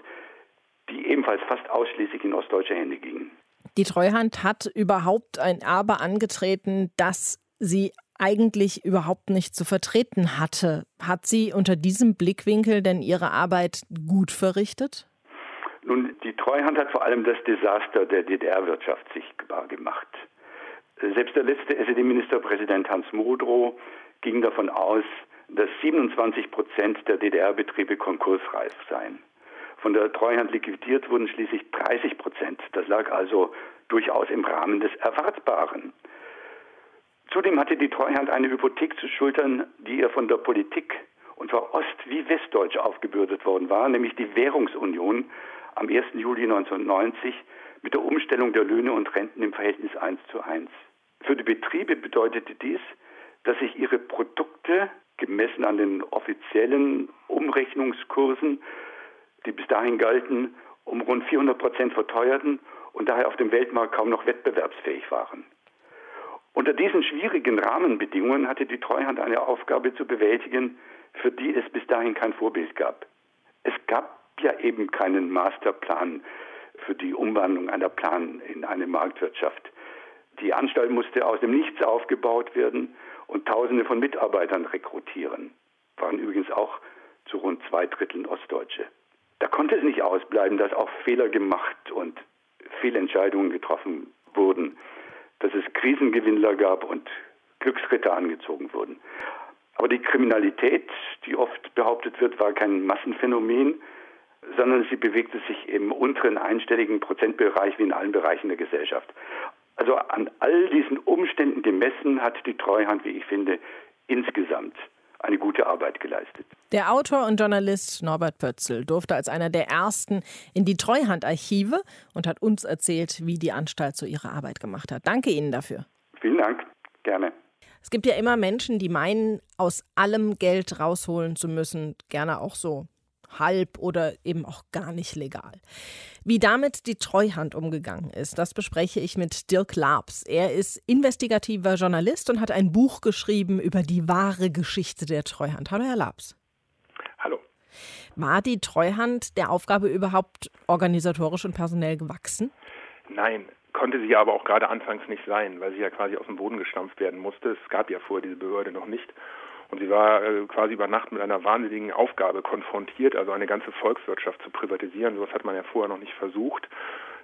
die ebenfalls fast ausschließlich in ostdeutsche Hände gingen. Die Treuhand hat überhaupt ein Erbe angetreten, das sie eigentlich überhaupt nicht zu vertreten hatte. Hat sie unter diesem Blickwinkel denn ihre Arbeit gut verrichtet? Nun, die Treuhand hat vor allem das Desaster der DDR-Wirtschaft sichtbar gemacht. Selbst der letzte SED-Ministerpräsident Hans Modrow ging davon aus, dass 27 Prozent der DDR-Betriebe konkursreif seien. Von der Treuhand liquidiert wurden schließlich 30 Prozent. Das lag also durchaus im Rahmen des Erwartbaren. Zudem hatte die Treuhand eine Hypothek zu schultern, die ihr von der Politik, und zwar ost- wie westdeutsch, aufgebürdet worden war, nämlich die Währungsunion am 1. Juli 1990 mit der Umstellung der Löhne und Renten im Verhältnis 1 zu 1. Für die Betriebe bedeutete dies, dass sich ihre Produkte gemessen an den offiziellen Umrechnungskursen, die bis dahin galten, um rund 400 Prozent verteuerten und daher auf dem Weltmarkt kaum noch wettbewerbsfähig waren. Unter diesen schwierigen Rahmenbedingungen hatte die Treuhand eine Aufgabe zu bewältigen, für die es bis dahin kein Vorbild gab. Es gab ja eben keinen Masterplan für die Umwandlung einer Plan in eine Marktwirtschaft. Die Anstalt musste aus dem Nichts aufgebaut werden und Tausende von Mitarbeitern rekrutieren. Waren übrigens auch zu rund zwei Dritteln Ostdeutsche. Da konnte es nicht ausbleiben, dass auch Fehler gemacht und Fehlentscheidungen getroffen wurden dass es Krisengewinnler gab und Glücksritter angezogen wurden. Aber die Kriminalität, die oft behauptet wird, war kein Massenphänomen, sondern sie bewegte sich im unteren einstelligen Prozentbereich wie in allen Bereichen der Gesellschaft. Also an all diesen Umständen gemessen hat die Treuhand, wie ich finde, insgesamt eine gute Arbeit geleistet. Der Autor und Journalist Norbert Pötzl durfte als einer der ersten in die Treuhandarchive und hat uns erzählt, wie die Anstalt so ihre Arbeit gemacht hat. Danke Ihnen dafür. Vielen Dank, gerne. Es gibt ja immer Menschen, die meinen, aus allem Geld rausholen zu müssen, gerne auch so halb oder eben auch gar nicht legal. Wie damit die Treuhand umgegangen ist, das bespreche ich mit Dirk Labs. Er ist investigativer Journalist und hat ein Buch geschrieben über die wahre Geschichte der Treuhand. Hallo, Herr Labs. Hallo. War die Treuhand der Aufgabe überhaupt organisatorisch und personell gewachsen? Nein, konnte sie aber auch gerade anfangs nicht sein, weil sie ja quasi aus dem Boden gestampft werden musste. Es gab ja vorher diese Behörde noch nicht. Und sie war äh, quasi über Nacht mit einer wahnsinnigen Aufgabe konfrontiert, also eine ganze Volkswirtschaft zu privatisieren. Sowas hat man ja vorher noch nicht versucht.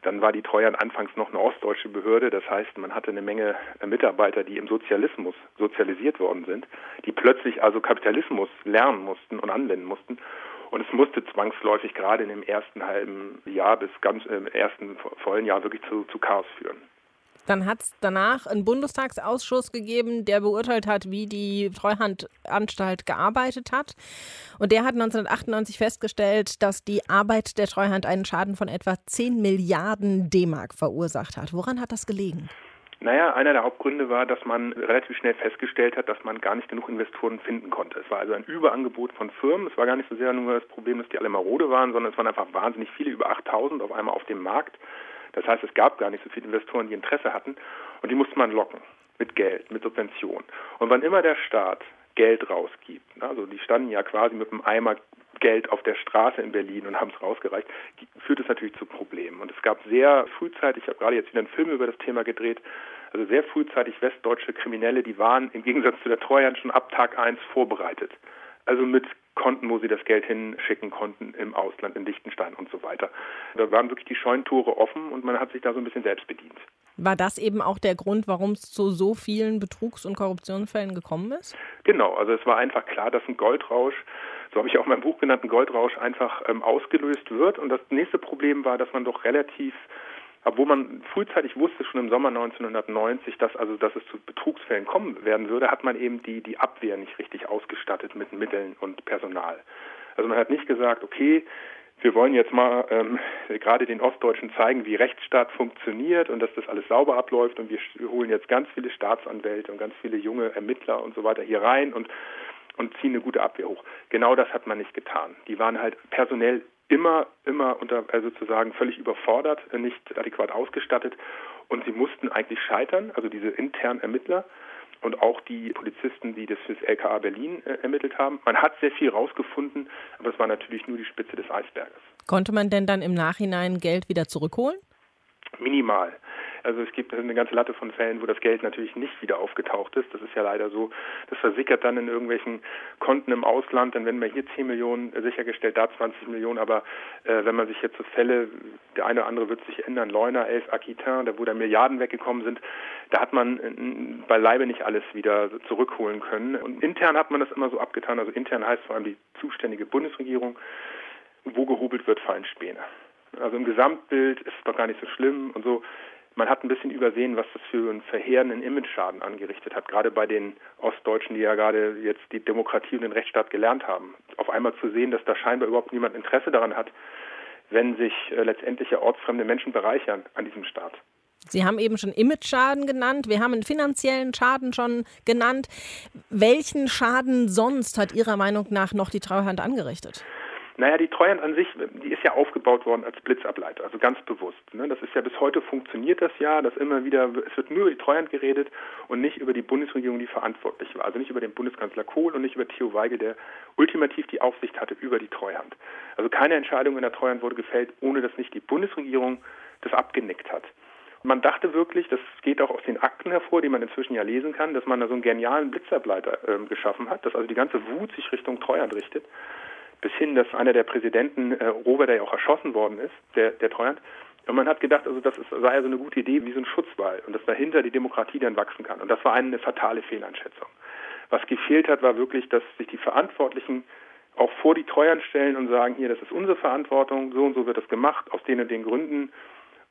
Dann war die Treuhand anfangs noch eine ostdeutsche Behörde. Das heißt, man hatte eine Menge Mitarbeiter, die im Sozialismus sozialisiert worden sind, die plötzlich also Kapitalismus lernen mussten und anwenden mussten. Und es musste zwangsläufig gerade in dem ersten halben Jahr bis ganz im ersten vollen Jahr wirklich zu, zu Chaos führen. Dann hat es danach einen Bundestagsausschuss gegeben, der beurteilt hat, wie die Treuhandanstalt gearbeitet hat. Und der hat 1998 festgestellt, dass die Arbeit der Treuhand einen Schaden von etwa 10 Milliarden D-Mark verursacht hat. Woran hat das gelegen? Naja, einer der Hauptgründe war, dass man relativ schnell festgestellt hat, dass man gar nicht genug Investoren finden konnte. Es war also ein Überangebot von Firmen. Es war gar nicht so sehr nur das Problem, dass die alle marode waren, sondern es waren einfach wahnsinnig viele, über 8000 auf einmal auf dem Markt. Das heißt, es gab gar nicht so viele Investoren, die Interesse hatten und die musste man locken mit Geld, mit Subventionen. Und wann immer der Staat Geld rausgibt, also die standen ja quasi mit einem Eimer Geld auf der Straße in Berlin und haben es rausgereicht, führt es natürlich zu Problemen. Und es gab sehr frühzeitig, ich habe gerade jetzt wieder einen Film über das Thema gedreht, also sehr frühzeitig westdeutsche Kriminelle, die waren im Gegensatz zu der Treuhand schon ab Tag 1 vorbereitet. Also mit Konten, wo sie das Geld hinschicken konnten im Ausland, in Liechtenstein und so weiter. Da waren wirklich die Scheunentore offen und man hat sich da so ein bisschen selbst bedient. War das eben auch der Grund, warum es zu so vielen Betrugs- und Korruptionsfällen gekommen ist? Genau, also es war einfach klar, dass ein Goldrausch, so habe ich auch mein Buch genannt, ein Goldrausch einfach ähm, ausgelöst wird. Und das nächste Problem war, dass man doch relativ obwohl man frühzeitig wusste, schon im Sommer 1990, dass also dass es zu Betrugsfällen kommen werden würde, hat man eben die die Abwehr nicht richtig ausgestattet mit Mitteln und Personal. Also man hat nicht gesagt, okay, wir wollen jetzt mal ähm, gerade den Ostdeutschen zeigen, wie Rechtsstaat funktioniert und dass das alles sauber abläuft und wir holen jetzt ganz viele Staatsanwälte und ganz viele junge Ermittler und so weiter hier rein und und ziehen eine gute Abwehr hoch. Genau das hat man nicht getan. Die waren halt personell immer, immer unter, also sozusagen völlig überfordert, äh, nicht adäquat ausgestattet und sie mussten eigentlich scheitern, also diese internen Ermittler und auch die Polizisten, die das für das LKA Berlin äh, ermittelt haben. Man hat sehr viel rausgefunden, aber es war natürlich nur die Spitze des Eisberges. Konnte man denn dann im Nachhinein Geld wieder zurückholen? Minimal. Also es gibt eine ganze Latte von Fällen, wo das Geld natürlich nicht wieder aufgetaucht ist. Das ist ja leider so. Das versickert dann in irgendwelchen Konten im Ausland. Dann werden wir hier 10 Millionen sichergestellt, da 20 Millionen. Aber äh, wenn man sich jetzt so Fälle, der eine oder andere wird sich ändern, Leuna, Elf, Aquitain, da wo da Milliarden weggekommen sind, da hat man äh, beileibe nicht alles wieder zurückholen können. Und intern hat man das immer so abgetan. Also intern heißt vor allem die zuständige Bundesregierung, wo gehobelt wird, fallen Späne. Also im Gesamtbild ist es doch gar nicht so schlimm und so man hat ein bisschen übersehen, was das für einen verheerenden Imageschaden angerichtet hat, gerade bei den Ostdeutschen, die ja gerade jetzt die Demokratie und den Rechtsstaat gelernt haben. Auf einmal zu sehen, dass da scheinbar überhaupt niemand Interesse daran hat, wenn sich äh, letztendlich ja ortsfremde Menschen bereichern an diesem Staat. Sie haben eben schon Imageschaden genannt, wir haben einen finanziellen Schaden schon genannt. Welchen Schaden sonst hat Ihrer Meinung nach noch die Treuhand angerichtet? Naja, die Treuhand an sich, die ist ja aufgebaut worden als Blitzableiter, also ganz bewusst. Ne? Das ist ja bis heute funktioniert das ja, dass immer wieder, es wird nur über die Treuhand geredet und nicht über die Bundesregierung, die verantwortlich war. Also nicht über den Bundeskanzler Kohl und nicht über Theo Weigel, der ultimativ die Aufsicht hatte über die Treuhand. Also keine Entscheidung in der Treuhand wurde gefällt, ohne dass nicht die Bundesregierung das abgenickt hat. Man dachte wirklich, das geht auch aus den Akten hervor, die man inzwischen ja lesen kann, dass man da so einen genialen Blitzableiter äh, geschaffen hat, dass also die ganze Wut sich Richtung Treuhand richtet bis hin, dass einer der Präsidenten, äh, Rover, der ja auch erschossen worden ist, der, der Treuhand, und man hat gedacht, also das ist, sei also eine gute Idee wie so ein Schutzwall und dass dahinter die Demokratie dann wachsen kann. Und das war eine fatale Fehleinschätzung. Was gefehlt hat, war wirklich, dass sich die Verantwortlichen auch vor die Treuhand stellen und sagen, hier, das ist unsere Verantwortung, so und so wird das gemacht, aus den und den Gründen.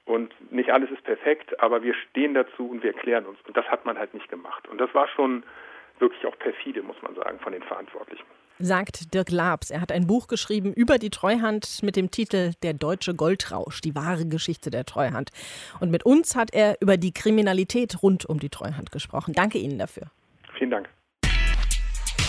Und nicht alles ist perfekt, aber wir stehen dazu und wir erklären uns. Und das hat man halt nicht gemacht. Und das war schon wirklich auch perfide, muss man sagen, von den Verantwortlichen sagt Dirk Labs. Er hat ein Buch geschrieben über die Treuhand mit dem Titel Der deutsche Goldrausch, die wahre Geschichte der Treuhand. Und mit uns hat er über die Kriminalität rund um die Treuhand gesprochen. Danke Ihnen dafür. Vielen Dank.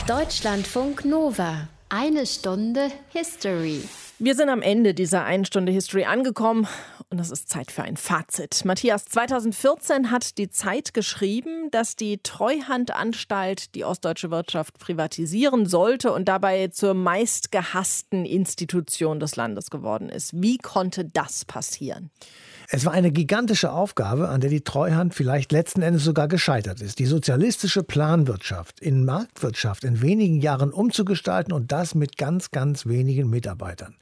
Deutschlandfunk Nova. Eine Stunde History. Wir sind am Ende dieser einen Stunde History angekommen und es ist Zeit für ein Fazit. Matthias, 2014 hat die Zeit geschrieben, dass die Treuhandanstalt die ostdeutsche Wirtschaft privatisieren sollte und dabei zur meistgehassten Institution des Landes geworden ist. Wie konnte das passieren? Es war eine gigantische Aufgabe, an der die Treuhand vielleicht letzten Endes sogar gescheitert ist. Die sozialistische Planwirtschaft in Marktwirtschaft in wenigen Jahren umzugestalten und das mit ganz, ganz wenigen Mitarbeitern.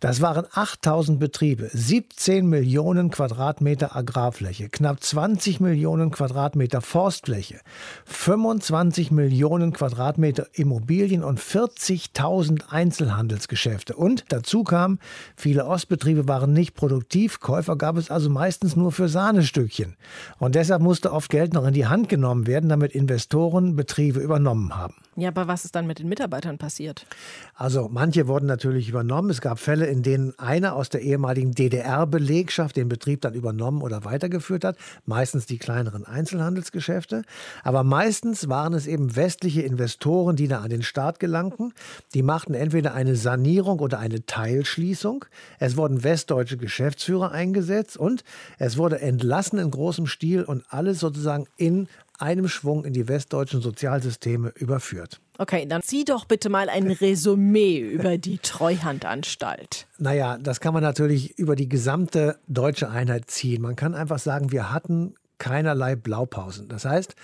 Das waren 8000 Betriebe, 17 Millionen Quadratmeter Agrarfläche, knapp 20 Millionen Quadratmeter Forstfläche, 25 Millionen Quadratmeter Immobilien und 40.000 Einzelhandelsgeschäfte. Und dazu kam, viele Ostbetriebe waren nicht produktiv, Käufer gab es also meistens nur für Sahnestückchen. Und deshalb musste oft Geld noch in die Hand genommen werden, damit Investoren Betriebe übernommen haben. Ja, aber was ist dann mit den Mitarbeitern passiert? Also manche wurden natürlich übernommen. Es gab Fälle, in denen einer aus der ehemaligen DDR-Belegschaft den Betrieb dann übernommen oder weitergeführt hat. Meistens die kleineren Einzelhandelsgeschäfte. Aber meistens waren es eben westliche Investoren, die da an den Start gelangten. Die machten entweder eine Sanierung oder eine Teilschließung. Es wurden westdeutsche Geschäftsführer eingesetzt und es wurde entlassen in großem Stil und alles sozusagen in einem Schwung in die westdeutschen Sozialsysteme überführt. Okay, dann zieh doch bitte mal ein Resümee über die Treuhandanstalt. Naja, das kann man natürlich über die gesamte deutsche Einheit ziehen. Man kann einfach sagen, wir hatten keinerlei Blaupausen. Das heißt,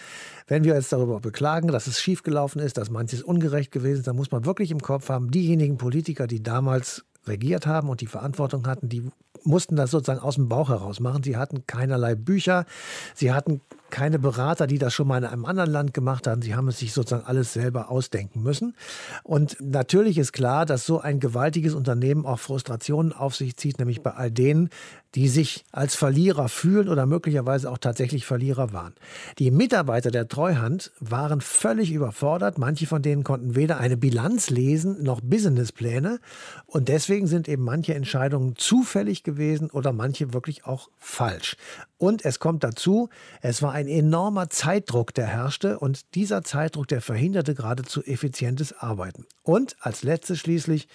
wenn wir jetzt darüber beklagen, dass es schiefgelaufen ist, dass manches ungerecht gewesen ist, dann muss man wirklich im Kopf haben, diejenigen Politiker, die damals regiert haben und die Verantwortung hatten, die mussten das sozusagen aus dem Bauch heraus machen. Sie hatten keinerlei Bücher, sie hatten keine Berater, die das schon mal in einem anderen Land gemacht haben. Sie haben es sich sozusagen alles selber ausdenken müssen. Und natürlich ist klar, dass so ein gewaltiges Unternehmen auch Frustrationen auf sich zieht, nämlich bei all denen, die sich als Verlierer fühlen oder möglicherweise auch tatsächlich Verlierer waren. Die Mitarbeiter der Treuhand waren völlig überfordert. Manche von denen konnten weder eine Bilanz lesen noch Businesspläne. Und deswegen sind eben manche Entscheidungen zufällig gewesen oder manche wirklich auch falsch. Und es kommt dazu, es war ein enormer Zeitdruck, der herrschte und dieser Zeitdruck, der verhinderte geradezu effizientes Arbeiten. Und als letztes schließlich,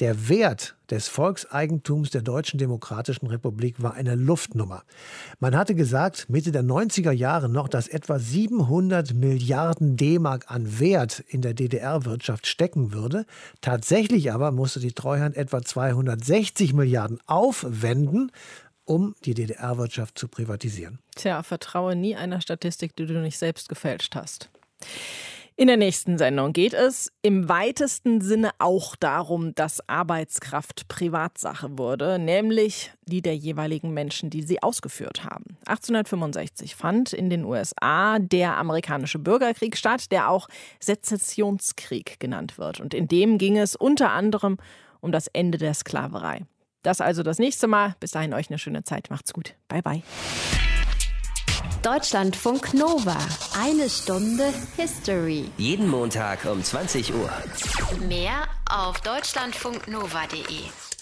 der Wert des Volkseigentums der Deutschen Demokratischen Republik war eine Luftnummer. Man hatte gesagt, Mitte der 90er Jahre noch, dass etwa 700 Milliarden D-Mark an Wert in der DDR-Wirtschaft stecken würde. Tatsächlich aber musste die Treuhand etwa 260 Milliarden aufwenden, um die DDR-Wirtschaft zu privatisieren. Tja, vertraue nie einer Statistik, die du nicht selbst gefälscht hast. In der nächsten Sendung geht es im weitesten Sinne auch darum, dass Arbeitskraft Privatsache wurde, nämlich die der jeweiligen Menschen, die sie ausgeführt haben. 1865 fand in den USA der amerikanische Bürgerkrieg statt, der auch Sezessionskrieg genannt wird. Und in dem ging es unter anderem um das Ende der Sklaverei. Das also das nächste Mal. Bis dahin euch eine schöne Zeit. Macht's gut. Bye bye. Deutschlandfunk Nova. Eine Stunde History. Jeden Montag um 20 Uhr. Mehr auf deutschlandfunknova.de.